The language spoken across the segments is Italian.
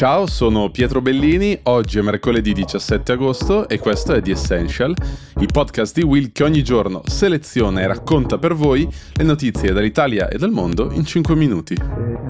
Ciao, sono Pietro Bellini, oggi è mercoledì 17 agosto e questo è The Essential, il podcast di Will che ogni giorno seleziona e racconta per voi le notizie dall'Italia e dal mondo in 5 minuti.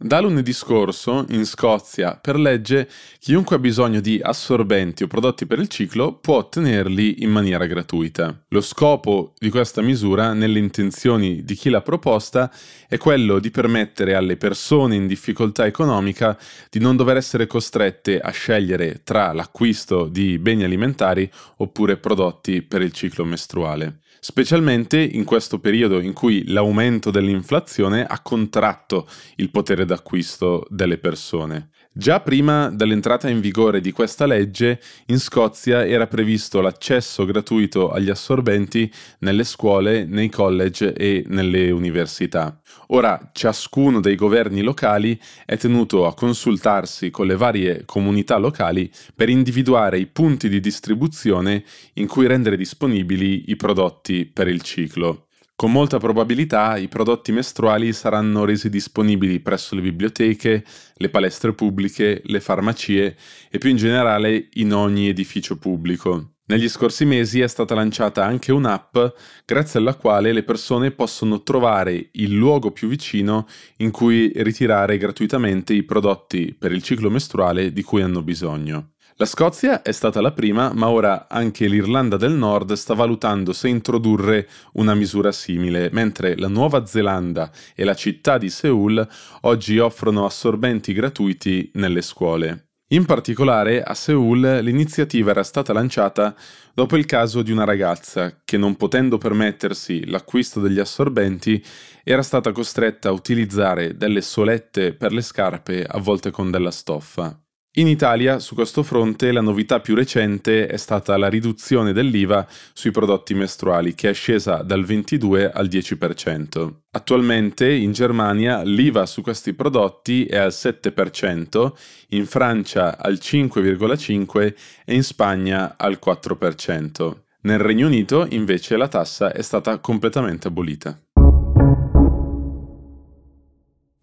Da lunedì scorso, in Scozia, per legge, chiunque ha bisogno di assorbenti o prodotti per il ciclo può ottenerli in maniera gratuita. Lo scopo di questa misura, nelle intenzioni di chi l'ha proposta, è quello di permettere alle persone in difficoltà economica di non dover essere costrette a scegliere tra l'acquisto di beni alimentari oppure prodotti per il ciclo mestruale specialmente in questo periodo in cui l'aumento dell'inflazione ha contratto il potere d'acquisto delle persone. Già prima dell'entrata in vigore di questa legge, in Scozia era previsto l'accesso gratuito agli assorbenti nelle scuole, nei college e nelle università. Ora ciascuno dei governi locali è tenuto a consultarsi con le varie comunità locali per individuare i punti di distribuzione in cui rendere disponibili i prodotti per il ciclo. Con molta probabilità i prodotti mestruali saranno resi disponibili presso le biblioteche, le palestre pubbliche, le farmacie e più in generale in ogni edificio pubblico. Negli scorsi mesi è stata lanciata anche un'app grazie alla quale le persone possono trovare il luogo più vicino in cui ritirare gratuitamente i prodotti per il ciclo mestruale di cui hanno bisogno. La Scozia è stata la prima, ma ora anche l'Irlanda del Nord sta valutando se introdurre una misura simile, mentre la Nuova Zelanda e la città di Seoul oggi offrono assorbenti gratuiti nelle scuole. In particolare a Seoul l'iniziativa era stata lanciata dopo il caso di una ragazza che non potendo permettersi l'acquisto degli assorbenti era stata costretta a utilizzare delle solette per le scarpe avvolte con della stoffa. In Italia, su questo fronte, la novità più recente è stata la riduzione dell'IVA sui prodotti mestruali, che è scesa dal 22 al 10%. Attualmente in Germania l'IVA su questi prodotti è al 7%, in Francia al 5,5% e in Spagna al 4%. Nel Regno Unito invece la tassa è stata completamente abolita.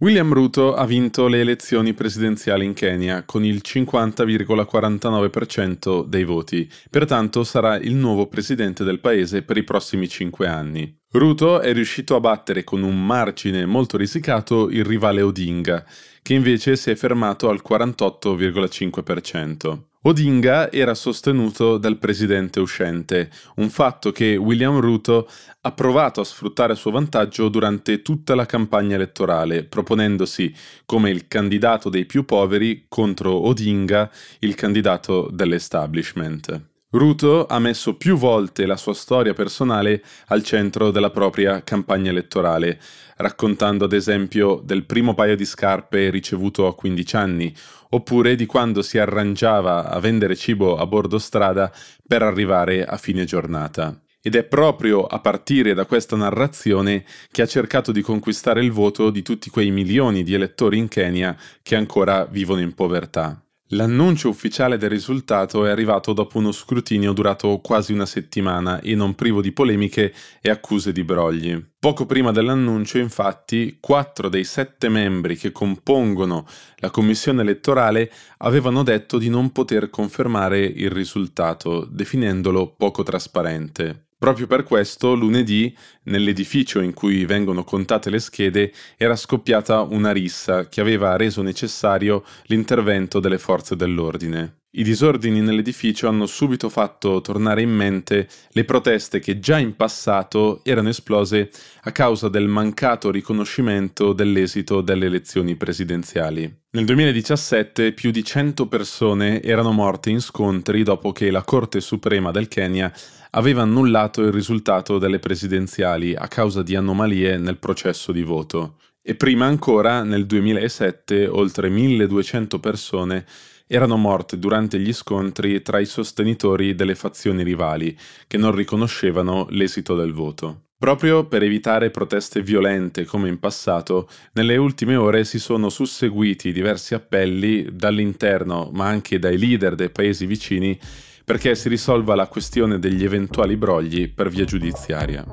William Ruto ha vinto le elezioni presidenziali in Kenya con il 50,49% dei voti, pertanto sarà il nuovo presidente del paese per i prossimi cinque anni. Ruto è riuscito a battere con un margine molto risicato il rivale Odinga, che invece si è fermato al 48,5%. Odinga era sostenuto dal presidente uscente, un fatto che William Ruto ha provato a sfruttare a suo vantaggio durante tutta la campagna elettorale, proponendosi come il candidato dei più poveri contro Odinga, il candidato dell'establishment. Ruto ha messo più volte la sua storia personale al centro della propria campagna elettorale, raccontando ad esempio del primo paio di scarpe ricevuto a 15 anni, oppure di quando si arrangiava a vendere cibo a bordo strada per arrivare a fine giornata. Ed è proprio a partire da questa narrazione che ha cercato di conquistare il voto di tutti quei milioni di elettori in Kenya che ancora vivono in povertà. L'annuncio ufficiale del risultato è arrivato dopo uno scrutinio durato quasi una settimana e non privo di polemiche e accuse di brogli. Poco prima dell'annuncio, infatti, quattro dei sette membri che compongono la commissione elettorale avevano detto di non poter confermare il risultato, definendolo poco trasparente. Proprio per questo, lunedì, nell'edificio in cui vengono contate le schede, era scoppiata una rissa che aveva reso necessario l'intervento delle forze dell'ordine. I disordini nell'edificio hanno subito fatto tornare in mente le proteste che già in passato erano esplose a causa del mancato riconoscimento dell'esito delle elezioni presidenziali. Nel 2017 più di 100 persone erano morte in scontri dopo che la Corte Suprema del Kenya aveva annullato il risultato delle presidenziali a causa di anomalie nel processo di voto. E prima ancora, nel 2007, oltre 1200 persone erano morte durante gli scontri tra i sostenitori delle fazioni rivali, che non riconoscevano l'esito del voto. Proprio per evitare proteste violente come in passato, nelle ultime ore si sono susseguiti diversi appelli dall'interno, ma anche dai leader dei paesi vicini, perché si risolva la questione degli eventuali brogli per via giudiziaria.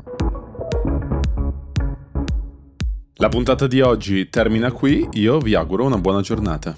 La puntata di oggi termina qui, io vi auguro una buona giornata.